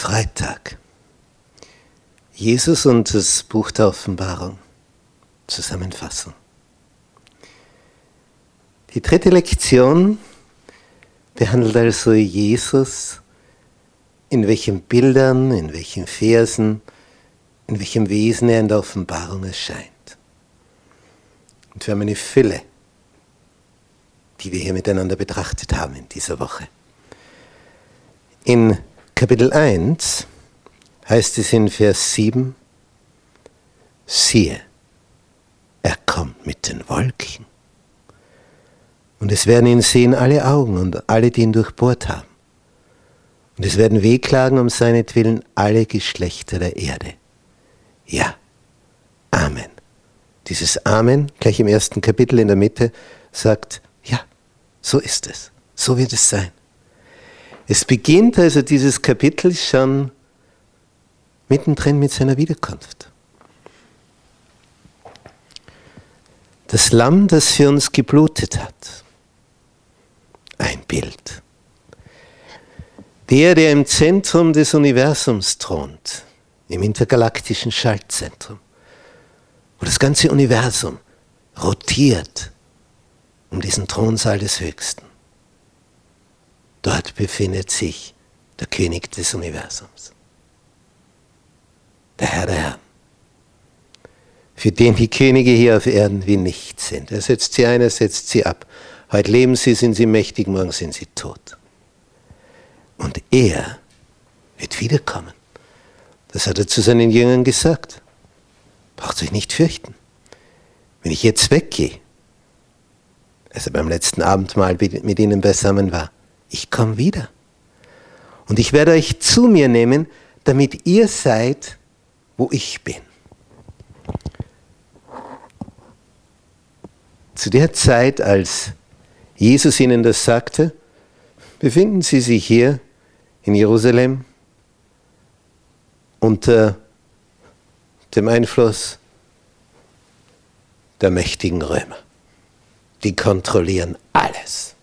Freitag. Jesus und das Buch der Offenbarung zusammenfassen. Die dritte Lektion behandelt also Jesus, in welchen Bildern, in welchen Versen, in welchem Wesen er in der Offenbarung erscheint. Und wir haben eine Fülle, die wir hier miteinander betrachtet haben in dieser Woche. In Kapitel 1 heißt es in Vers 7, siehe, er kommt mit den Wolken. Und es werden ihn sehen alle Augen und alle, die ihn durchbohrt haben. Und es werden wehklagen um seinetwillen alle Geschlechter der Erde. Ja, Amen. Dieses Amen, gleich im ersten Kapitel in der Mitte, sagt, ja, so ist es, so wird es sein. Es beginnt also dieses Kapitel schon mittendrin mit seiner Wiederkunft. Das Lamm, das für uns geblutet hat. Ein Bild. Der, der im Zentrum des Universums thront, im intergalaktischen Schaltzentrum, wo das ganze Universum rotiert um diesen Thronsaal des Höchsten. Dort befindet sich der König des Universums, der Herr der Herren, für den die Könige hier auf Erden wie nichts sind. Er setzt sie ein, er setzt sie ab. Heute leben sie, sind sie mächtig, morgen sind sie tot. Und er wird wiederkommen. Das hat er zu seinen Jüngern gesagt. Braucht euch nicht fürchten. Wenn ich jetzt weggehe, als er beim letzten Abendmahl mit ihnen beisammen war, ich komme wieder. Und ich werde euch zu mir nehmen, damit ihr seid, wo ich bin. Zu der Zeit, als Jesus ihnen das sagte, befinden sie sich hier in Jerusalem unter dem Einfluss der mächtigen Römer. Die kontrollieren alles.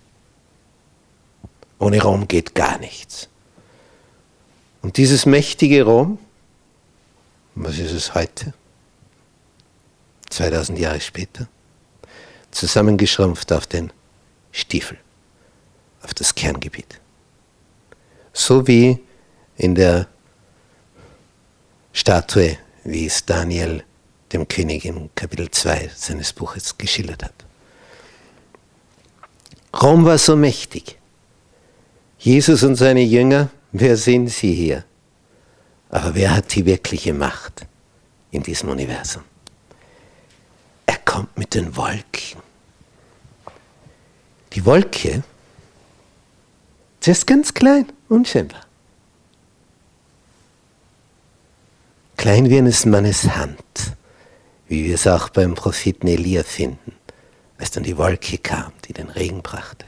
Ohne Rom geht gar nichts. Und dieses mächtige Rom, was ist es heute? 2000 Jahre später, zusammengeschrumpft auf den Stiefel, auf das Kerngebiet. So wie in der Statue, wie es Daniel dem König in Kapitel 2 seines Buches geschildert hat. Rom war so mächtig, Jesus und seine Jünger, wer sind sie hier? Aber wer hat die wirkliche Macht in diesem Universum? Er kommt mit den Wolken. Die Wolke, sie ist ganz klein, unscheinbar. Klein wie eines Mannes Hand, wie wir es auch beim Propheten Elia finden, als dann die Wolke kam, die den Regen brachte.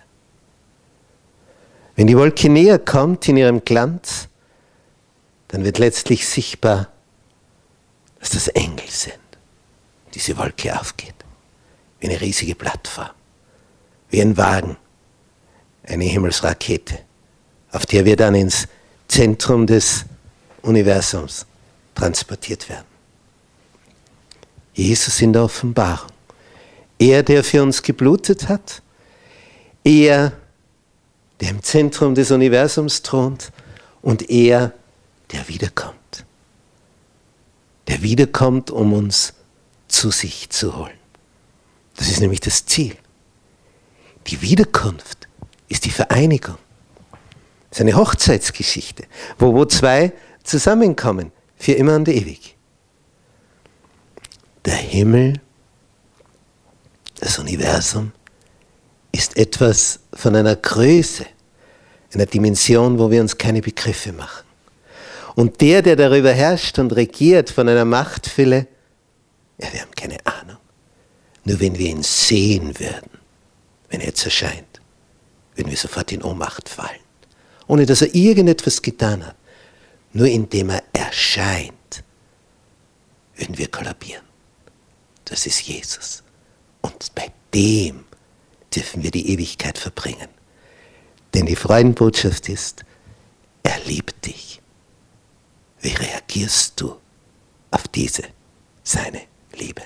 Wenn die Wolke näher kommt in ihrem Glanz, dann wird letztlich sichtbar, dass das Engel sind. Diese Wolke aufgeht, wie eine riesige Plattform, wie ein Wagen, eine Himmelsrakete, auf der wir dann ins Zentrum des Universums transportiert werden. Jesus in der Offenbarung. Er, der für uns geblutet hat, er, der im Zentrum des Universums thront und er, der wiederkommt. Der wiederkommt, um uns zu sich zu holen. Das ist nämlich das Ziel. Die Wiederkunft ist die Vereinigung. Es ist eine Hochzeitsgeschichte, wo, wo zwei zusammenkommen, für immer und ewig. Der Himmel, das Universum ist etwas von einer Größe, einer Dimension, wo wir uns keine Begriffe machen. Und der, der darüber herrscht und regiert von einer Machtfülle, ja, wir haben keine Ahnung. Nur wenn wir ihn sehen würden, wenn er jetzt erscheint, würden wir sofort in Ohnmacht fallen. Ohne dass er irgendetwas getan hat. Nur indem er erscheint, würden wir kollabieren. Das ist Jesus. Und bei dem dürfen wir die Ewigkeit verbringen. Denn die Freudenbotschaft ist, er liebt dich. Wie reagierst du auf diese, seine Liebe?